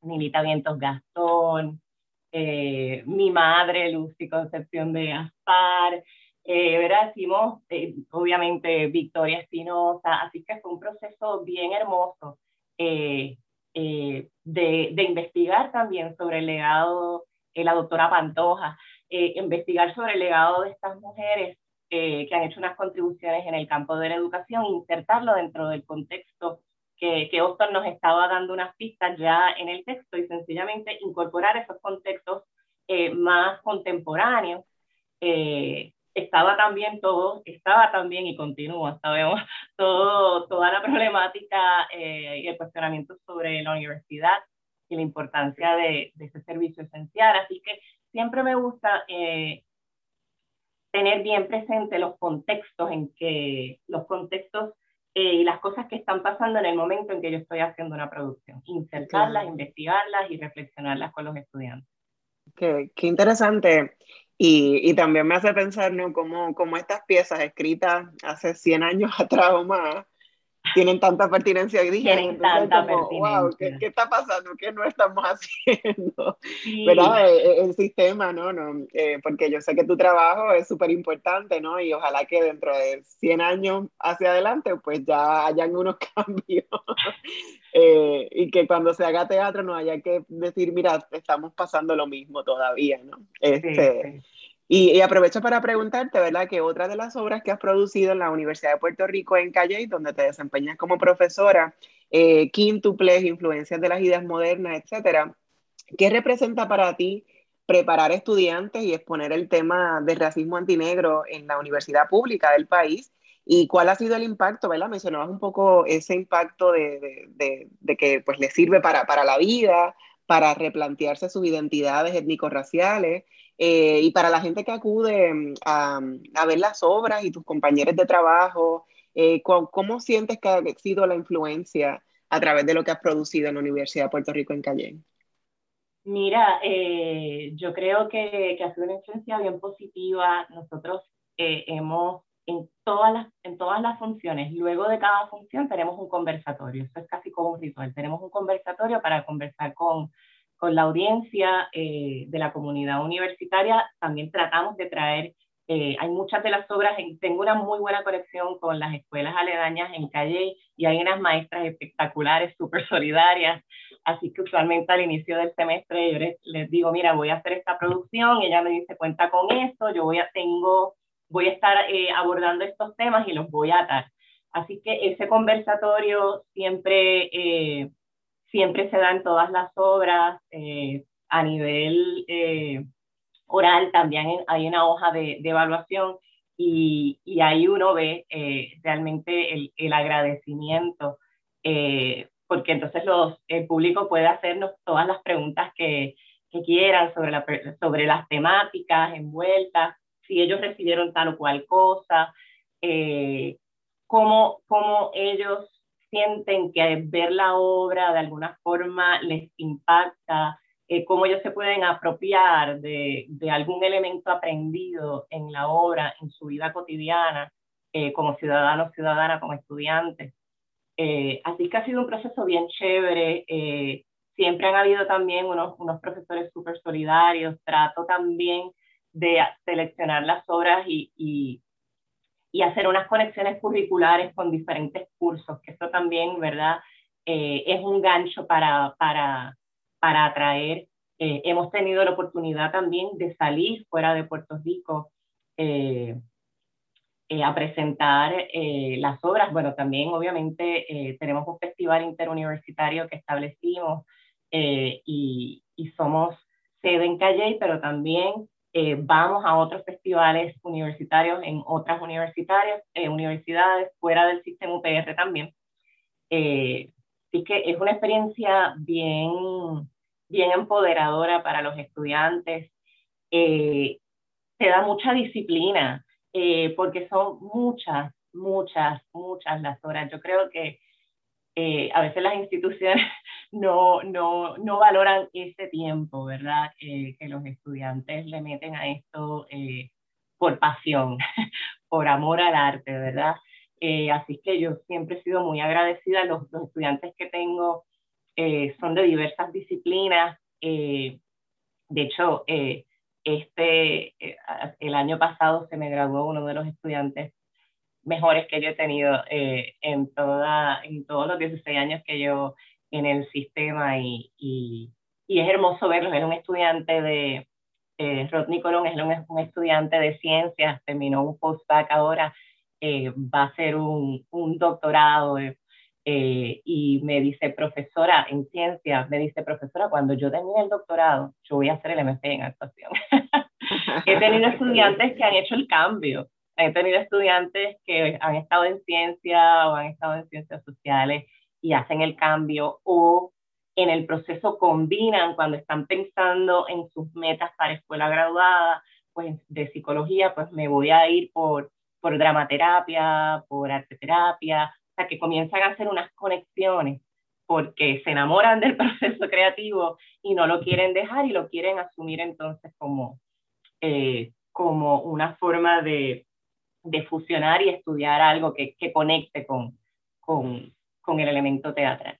Nilita Vientos Gastón, mi madre Lucy Concepción de Gaspar, ¿verdad? Decimos, obviamente, Victoria Espinosa, así que fue un proceso bien hermoso eh, eh, de, de, investigar también sobre el legado de la doctora Pantoja, eh, investigar sobre el legado de estas mujeres que han hecho unas contribuciones en el campo de la educación, insertarlo dentro del contexto que, que Austin nos estaba dando unas pistas ya en el texto y sencillamente incorporar esos contextos más contemporáneos estaba también todo, estaba también y continúa, sabemos, todo, toda la problemática eh, y el cuestionamiento sobre la universidad y la importancia de, de ese servicio esencial. Así que siempre me gusta eh, tener bien presente los contextos en que, los contextos eh, y las cosas que están pasando en el momento en que yo estoy haciendo una producción, insertarlas, investigarlas y reflexionarlas con los estudiantes. Qué, qué interesante. Y, también me hace pensar, ¿no? Cómo, cómo estas piezas escritas hace 100 años atrás o más tienen tanta pertinencia dije, tienen tanta pertinencia. Wow, ¿qué, ¿qué, está pasando? ¿Qué no estamos haciendo? ¿Verdad? E, e, el, sistema, ¿no? no eh, porque yo sé que tu trabajo es súper importante, ¿no? Y ojalá que dentro de 100 años hacia adelante, pues ya hayan unos cambios. eh, y que cuando se haga teatro no haya que decir, mira, estamos pasando lo mismo todavía, ¿no? Este, sí, sí. Y, aprovecho para preguntarte, ¿verdad? Que otra de las obras que has producido en la Universidad de Puerto Rico en Calle, donde te desempeñas como profesora, eh, quíntuples, influencias de las ideas modernas, etcétera, ¿qué representa para ti preparar estudiantes y exponer el tema del racismo antinegro en la universidad pública del país? ¿Y cuál ha sido el impacto, verdad? Mencionabas un poco ese impacto de, de, que pues le sirve para, para la vida, para replantearse sus identidades étnico-raciales eh, y para la gente que acude mm, a, ver las obras y tus compañeros de trabajo, eh, ¿cómo, ¿cómo, sientes que ha sido la influencia a través de lo que has producido en la Universidad de Puerto Rico en Cayenne? Mira, eh, yo creo que, ha sido una influencia bien positiva. Nosotros hemos, en todas, las, en todas las funciones, luego de cada función tenemos un conversatorio. Eso es casi como un ritual. Tenemos un conversatorio para conversar con, con la audiencia eh, de la comunidad universitaria. También tratamos de traer eh, hay muchas de las obras, tengo una muy buena conexión con las escuelas aledañas en Calle y hay unas maestras espectaculares, súper solidarias, así que usualmente al inicio del semestre yo les, digo, mira, voy a hacer esta producción, y ella me dice, cuenta con esto, yo voy a, tengo, voy a estar eh, abordando estos temas y los voy a atar. Así que ese conversatorio siempre, siempre se da en todas las obras a nivel oral también hay una hoja de, evaluación y, y, ahí uno ve eh, realmente el, agradecimiento, eh, porque entonces el público puede hacernos todas las preguntas que, quieran sobre, sobre las temáticas envueltas, si ellos recibieron tal o cual cosa, eh, cómo, cómo ellos sienten que ver la obra de alguna forma les impacta, eh, cómo ellos se pueden apropiar de, de, algún elemento aprendido en la obra, en su vida cotidiana, eh, como ciudadanos, ciudadana, como estudiantes. Eh, así que ha sido un proceso bien chévere. siempre han habido también unos, unos profesores súper solidarios. Trato también de seleccionar las obras y, y, hacer unas conexiones curriculares con diferentes cursos, que esto también, ¿verdad? es un gancho para, para para atraer. Eh, hemos tenido la oportunidad también de salir fuera de Puerto Rico eh, eh, a presentar las obras. Bueno, también obviamente tenemos un festival interuniversitario que establecimos y, y, somos sede en Calle, pero también vamos a otros festivales universitarios en otras universitarias, universidades fuera del sistema UPR también. Así que es una experiencia bien, bien empoderadora para los estudiantes. Eh, te da mucha disciplina, eh, porque son muchas, muchas, muchas las horas. Yo creo que eh, a veces las instituciones no, no, no valoran ese tiempo, ¿verdad? que los estudiantes le meten a esto por pasión, por amor al arte, ¿verdad? Eh, así que yo siempre he sido muy agradecida. Los, los estudiantes que tengo eh, son de diversas disciplinas. Eh, de hecho, este, el año pasado se me graduó uno de los estudiantes mejores que yo he tenido en, toda, en todos los 16 años que yo en el sistema y, y, y es hermoso verlo. Es un estudiante de, Rodney Colón es un, un, estudiante de ciencias, terminó un postback ahora eh, va a hacer un, un doctorado eh, y me dice, profesora, en ciencias, me dice, profesora, cuando yo termine el doctorado, yo voy a hacer el MP en actuación. He tenido estudiantes que han hecho el cambio. He tenido estudiantes que han estado en ciencia o han estado en ciencias sociales y hacen el cambio o en el proceso combinan cuando están pensando en sus metas para escuela graduada, pues de psicología, pues me voy a ir por por dramaterapia, por arteterapia, o sea, que comienzan a hacer unas conexiones porque se enamoran del proceso creativo y no lo quieren dejar y lo quieren asumir entonces como, eh, como una forma de, de, fusionar y estudiar algo que, que conecte con, con, con el elemento teatral.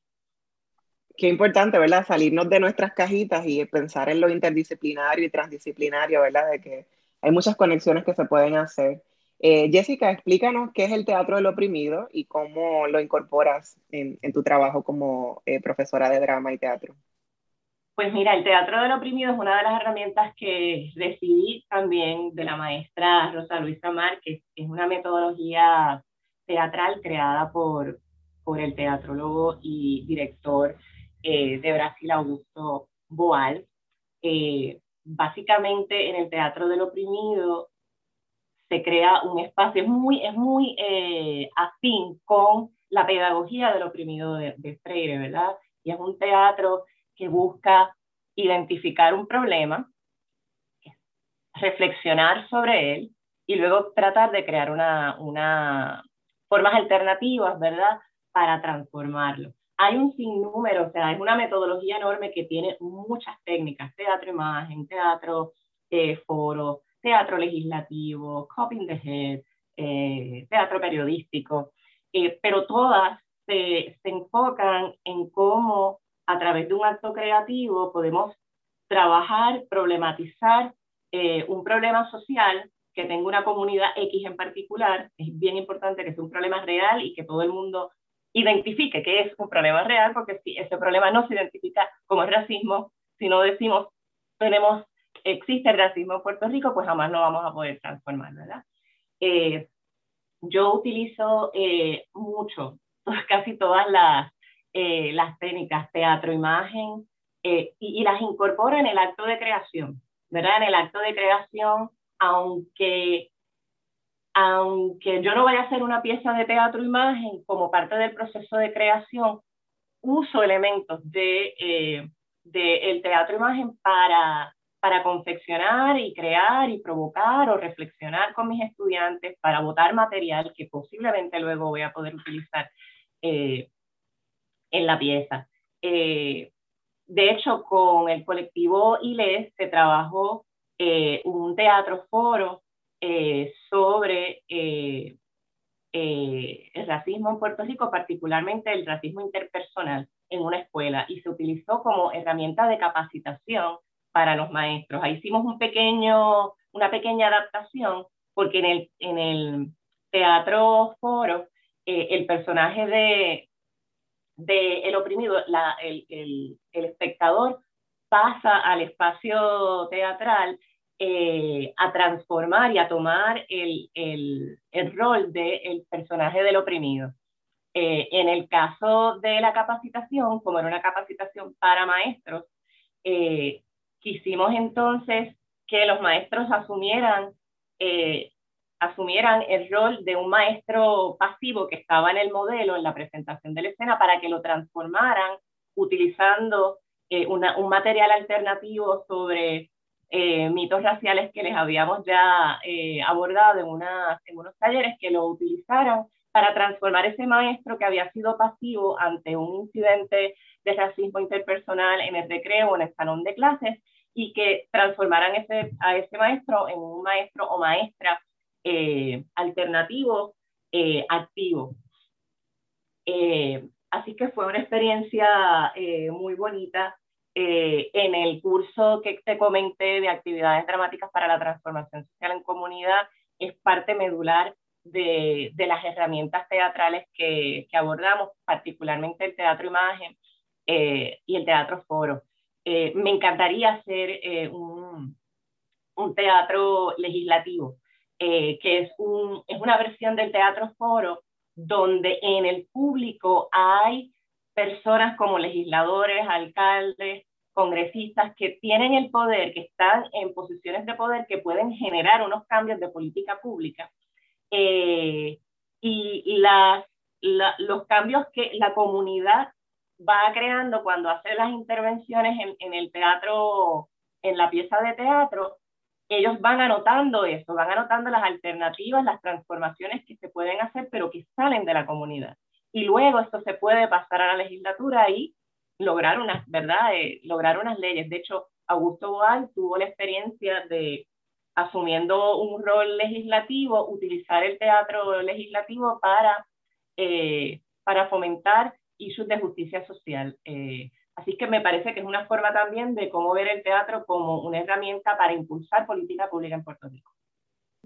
Qué importante, ¿verdad? Salirnos de nuestras cajitas y pensar en lo interdisciplinario y transdisciplinario, ¿verdad? De que hay muchas conexiones que se pueden hacer. Eh, Jessica, explícanos qué es el teatro del oprimido y cómo lo incorporas en, tu trabajo como eh, profesora de drama y teatro. Pues mira, el teatro del oprimido es una de las herramientas que recibí también de la maestra Rosa Luisa Márquez. Es una metodología teatral creada por, por el teatrólogo y director eh, de Brasil, Augusto Boal. básicamente en el teatro del oprimido se crea un espacio, es muy, es muy eh, afín con la pedagogía del oprimido de, Freire, ¿verdad? Y es un teatro que busca identificar un problema, reflexionar sobre él y luego tratar de crear una, una formas alternativas, ¿verdad? Para transformarlo. hay un sinnúmero, o sea, es una metodología enorme que tiene muchas técnicas, teatro imagen, teatro eh, foro, teatro legislativo, copying the head, eh, teatro periodístico, eh, pero todas se, se enfocan en cómo a través de un acto creativo podemos trabajar, problematizar un problema social que tenga una comunidad X en particular, es bien importante que sea un problema real y que todo el mundo identifique que es un problema real, porque si ese problema no se identifica como racismo, si no decimos tenemos, existe el racismo en Puerto Rico, pues jamás lo vamos a poder transformar, ¿verdad? Eh, yo utilizo eh, mucho, casi todas las, eh, las técnicas, teatro, imagen, y, y, las incorporo en el acto de creación, ¿verdad? En el acto de creación, aunque aunque yo no vaya a hacer una pieza de teatro imagen como parte del proceso de creación, uso elementos de, eh, el teatro imagen para, para confeccionar y crear y provocar o reflexionar con mis estudiantes para votar material que posiblemente luego voy a poder utilizar eh, en la pieza. Eh, de hecho, con el colectivo ILES se trabajó un teatro foro eh, sobre eh, eh, el racismo en Puerto Rico, particularmente el racismo interpersonal en una escuela, y se utilizó como herramienta de capacitación para los maestros. Ahí hicimos un pequeño, una pequeña adaptación, porque en el, en el teatro foro, el personaje de, de el oprimido, el, el, el espectador pasa al espacio teatral eh, a transformar y a tomar el, el, el rol del el personaje del oprimido. Eh, en el caso de la capacitación, como era una capacitación para maestros, eh, quisimos entonces que los maestros asumieran, asumieran el rol de un maestro pasivo que estaba en el modelo, en la presentación de la escena, para que lo transformaran utilizando un material alternativo sobre eh, mitos raciales que les habíamos ya eh, abordado en, una, en unos talleres que lo utilizaran para transformar ese maestro que había sido pasivo ante un incidente de racismo interpersonal en el recreo o en el salón de clases y que transformaran ese, a ese maestro en un maestro o maestra eh, alternativo, activo. así que fue una experiencia muy bonita eh, en el curso que te comenté de actividades dramáticas para la transformación social en comunidad, es parte medular de, de las herramientas teatrales que, que, abordamos, particularmente el teatro imagen eh, y el teatro foro. Eh, me encantaría hacer un, un, teatro legislativo, que es, un, es una versión del teatro foro donde en el público hay personas como legisladores, alcaldes, congresistas que tienen el poder, que están en posiciones de poder, que pueden generar unos cambios de política pública. Eh, y los cambios que la comunidad va creando cuando hace las intervenciones en, en, el teatro, en la pieza de teatro, ellos van anotando eso, van anotando las alternativas, las transformaciones que se pueden hacer, pero que salen de la comunidad. Y luego esto se puede pasar a la legislatura y lograr unas, ¿verdad? Eh, lograr unas leyes. De hecho, Augusto Boal tuvo la experiencia de, asumiendo un rol legislativo, utilizar el teatro legislativo para, eh, para fomentar issues de justicia social. Eh, así que me parece que es una forma también de cómo ver el teatro como una herramienta para impulsar política pública en Puerto Rico.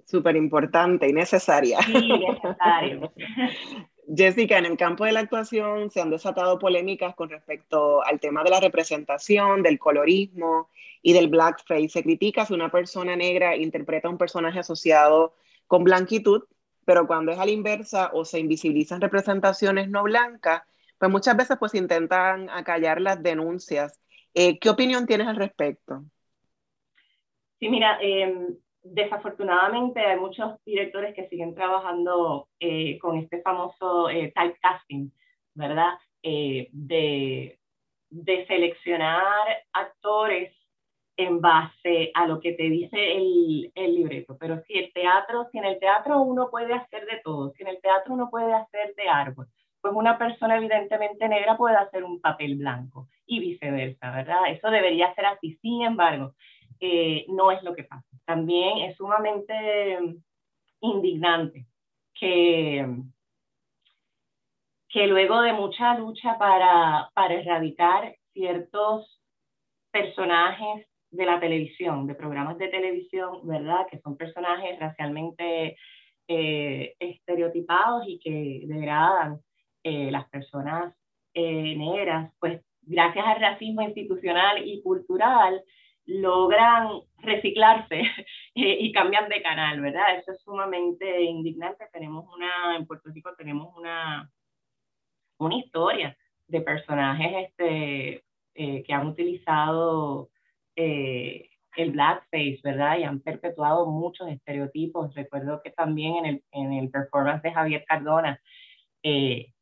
Súper importante y necesaria. Sí, necesario. Jessica, en el campo de la actuación se han desatado polémicas con respecto al tema de la representación, del colorismo y del blackface. Se critica si una persona negra interpreta un personaje asociado con blanquitud, pero cuando es a la inversa o se invisibilizan representaciones no blancas, pues muchas veces pues intentan acallar las denuncias. Eh, ¿Qué opinión tienes al respecto? Sí, mira, eh, desafortunadamente hay muchos directores que siguen trabajando eh, con este famoso eh, typecasting, ¿verdad? Eh, de, seleccionar actores en base a lo que te dice el, el, libreto. Pero si el teatro, si en el teatro uno puede hacer de todo, si en el teatro uno puede hacer de árbol, pues una persona evidentemente negra puede hacer un papel blanco y viceversa, ¿verdad? Eso debería ser así. Sin embargo, eh, no es lo que pasa. También es sumamente indignante que, que luego de mucha lucha para, para erradicar ciertos personajes de la televisión, de programas de televisión, ¿verdad? Que son personajes racialmente eh, estereotipados y que degradan eh, las personas negras, pues gracias al racismo institucional y cultural logran reciclarse y cambian de canal, ¿verdad? Eso es sumamente indignante. Tenemos una, en Puerto Rico tenemos una, una historia de personajes este, que han utilizado eh, el blackface, ¿verdad? Y han perpetuado muchos estereotipos. Recuerdo que también en el, en el performance de Javier Cardona, eh,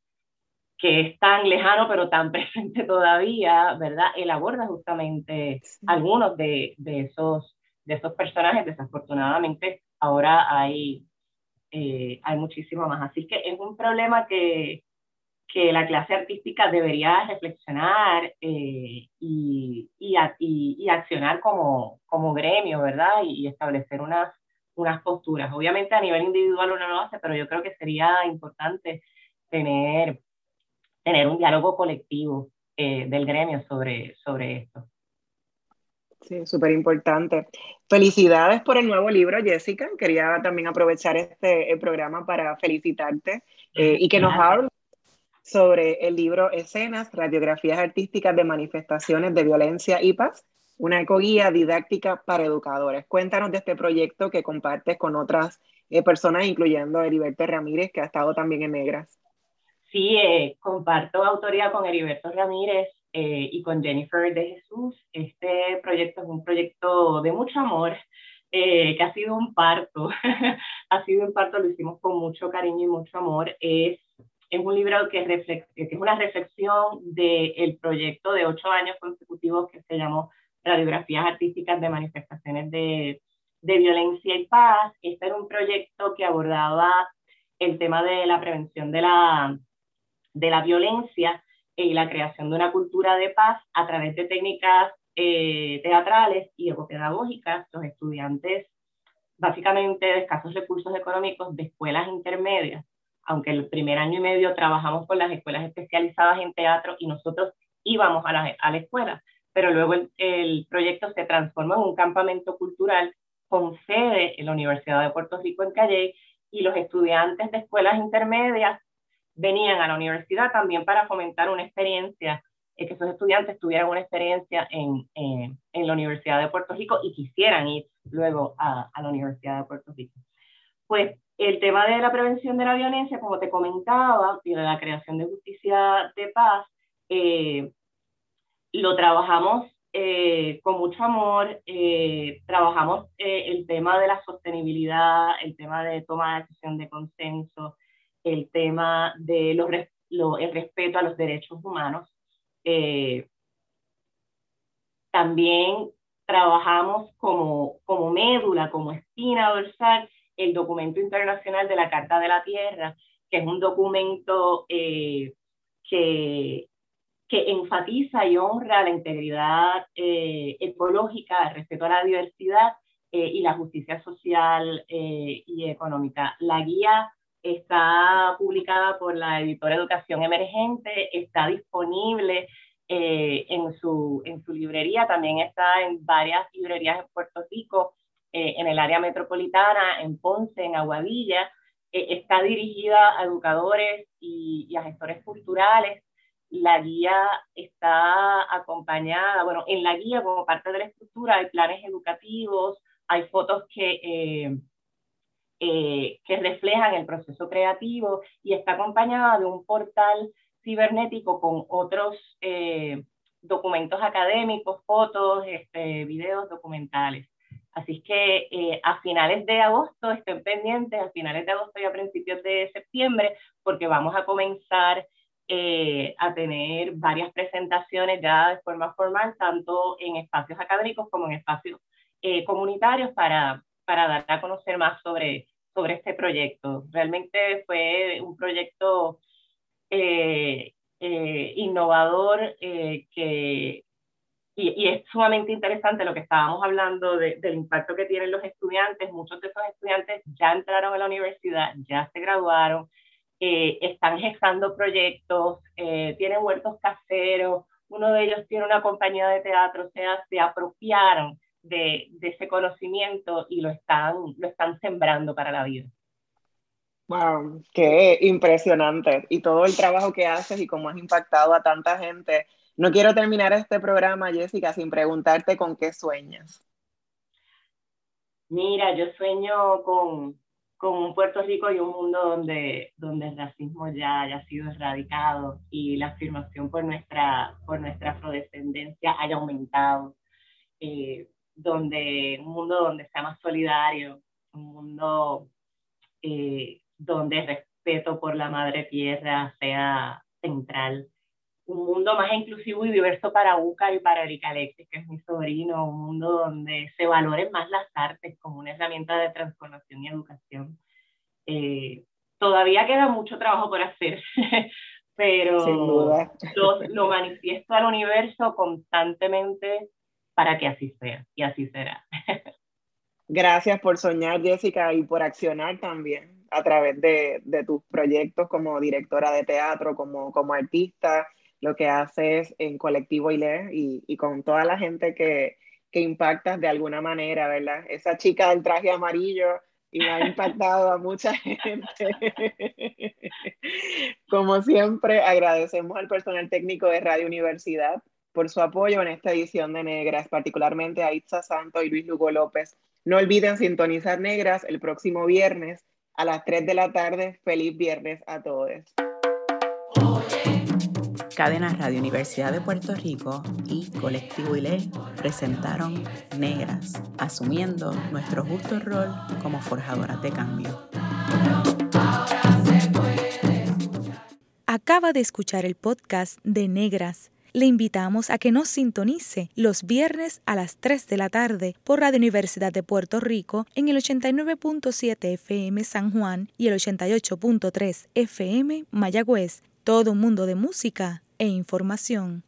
que es tan lejano pero tan presente todavía, ¿verdad? Él aborda justamente algunos de, de, esos, de esos personajes. Desafortunadamente, ahora hay, eh, hay muchísimo más. Así que es un problema que, que la clase artística debería reflexionar eh, y, y, y, accionar como, como gremio, ¿verdad? Y, establecer unas, unas posturas. Obviamente a nivel individual uno no lo hace, pero yo creo que sería importante tener, tener un diálogo colectivo eh, del gremio sobre, sobre esto. Sí, súper importante. Felicidades por el nuevo libro, Jessica. Quería también aprovechar este programa para felicitarte eh, y que nos hables sobre el libro Escenas, Radiografías Artísticas de Manifestaciones de Violencia y Paz, una ecoguía didáctica para educadores. Cuéntanos de este proyecto que compartes con otras eh, personas, incluyendo Heriberto Ramírez, que ha estado también en Negras. Sí, eh, comparto autoría con Heriberto Ramírez eh, y con Jennifer de Jesús. Este proyecto es un proyecto de mucho amor, que ha sido un parto. ha sido un parto, lo hicimos con mucho cariño y mucho amor. Es es un libro que, es una reflexión del proyecto de ocho años consecutivos que se llamó Radiografías Artísticas de Manifestaciones de, de Violencia y Paz. Este era un proyecto que abordaba el tema de la prevención de la, de la violencia y la creación de una cultura de paz a través de técnicas eh, teatrales y ecopedagógicas. Los estudiantes, básicamente de escasos recursos económicos de escuelas intermedias, aunque el primer año y medio trabajamos con las escuelas especializadas en teatro y nosotros íbamos a la, a la escuela, pero luego el, proyecto se transformó en un campamento cultural con sede en la Universidad de Puerto Rico en Calle y los estudiantes de escuelas intermedias venían a la universidad también para fomentar una experiencia, eh, que esos estudiantes tuvieran una experiencia en, en, la Universidad de Puerto Rico y quisieran ir luego a, a la Universidad de Puerto Rico. Pues el tema de la prevención de la violencia, como te comentaba, y de la creación de justicia de paz, eh, lo trabajamos eh, con mucho amor, eh, trabajamos el tema de la sostenibilidad, el tema de toma de decisión de consenso, el tema de el respeto a los derechos humanos. también trabajamos como, como médula, como espina dorsal, el documento internacional de la Carta de la Tierra, que es un documento eh, que, que enfatiza y honra la integridad eh, ecológica, el respeto a la diversidad eh, y la justicia social y económica. La guía está publicada por la editora Educación Emergente, está disponible en, su, en su librería, también está en varias librerías en Puerto Rico eh, en el área metropolitana, en Ponce, en Aguadilla. Eh, está dirigida a educadores y, a gestores culturales. La guía está acompañada, bueno, en la guía como parte de la estructura hay planes educativos, hay fotos que, eh, que reflejan el proceso creativo y está acompañada de un portal cibernético con otros documentos académicos, fotos, este, videos documentales. Así que eh, a finales de agosto estén pendientes, a finales de agosto y a principios de septiembre, porque vamos a comenzar eh, a tener varias presentaciones ya de forma formal, tanto en espacios académicos como en espacios eh, comunitarios, para, para dar a conocer más sobre, sobre este proyecto. Realmente fue un proyecto eh, eh, innovador que, y, es sumamente interesante lo que estábamos hablando del impacto que tienen los estudiantes. Muchos de esos estudiantes ya entraron a la universidad, ya se graduaron, están gestando proyectos, tienen huertos caseros, uno de ellos tiene una compañía de teatro, o sea, se apropiaron de, ese conocimiento y lo están, lo están sembrando para la vida. Wow, qué impresionante. Y todo el trabajo que haces y cómo has impactado a tanta gente. No quiero terminar este programa, Jessica, sin preguntarte con qué sueñas. Mira, yo sueño con, con un Puerto Rico y un mundo donde, donde el racismo ya haya sido erradicado y la afirmación por nuestra, por nuestra afrodescendencia haya aumentado. Eh, donde, un mundo donde sea más solidario, un mundo eh, donde el respeto por la madre tierra sea central, un mundo más inclusivo y diverso para UCA y para Erika Alexis, que es mi sobrino, un mundo donde se valoren más las artes como una herramienta de transformación y educación. Eh, todavía queda mucho trabajo por hacer, pero lo, lo manifiesto al universo constantemente para que así sea y así será. Gracias por soñar, Jessica, y por accionar también a través de, de tus proyectos como directora de teatro, como, como artista lo que haces en Colectivo ILE y, y con toda la gente que, que impactas de alguna manera, ¿verdad? Esa chica del traje amarillo y me ha impactado a mucha gente. Como siempre, agradecemos al personal técnico de Radio Universidad por su apoyo en esta edición de Negras, particularmente a Itza Santo y Luis Lugo López. No olviden sintonizar Negras el próximo viernes a las 3 de la tarde. Feliz viernes a todos. Cadena Radio Universidad de Puerto Rico y Colectivo ILE presentaron Negras, asumiendo nuestro justo rol como forjadoras de cambio. Acaba de escuchar el podcast de Negras. Le invitamos a que nos sintonice los viernes a las 3 de la tarde por Radio Universidad de Puerto Rico en el 89.7 FM San Juan y el 88.3 FM Mayagüez. Todo un mundo de música e información.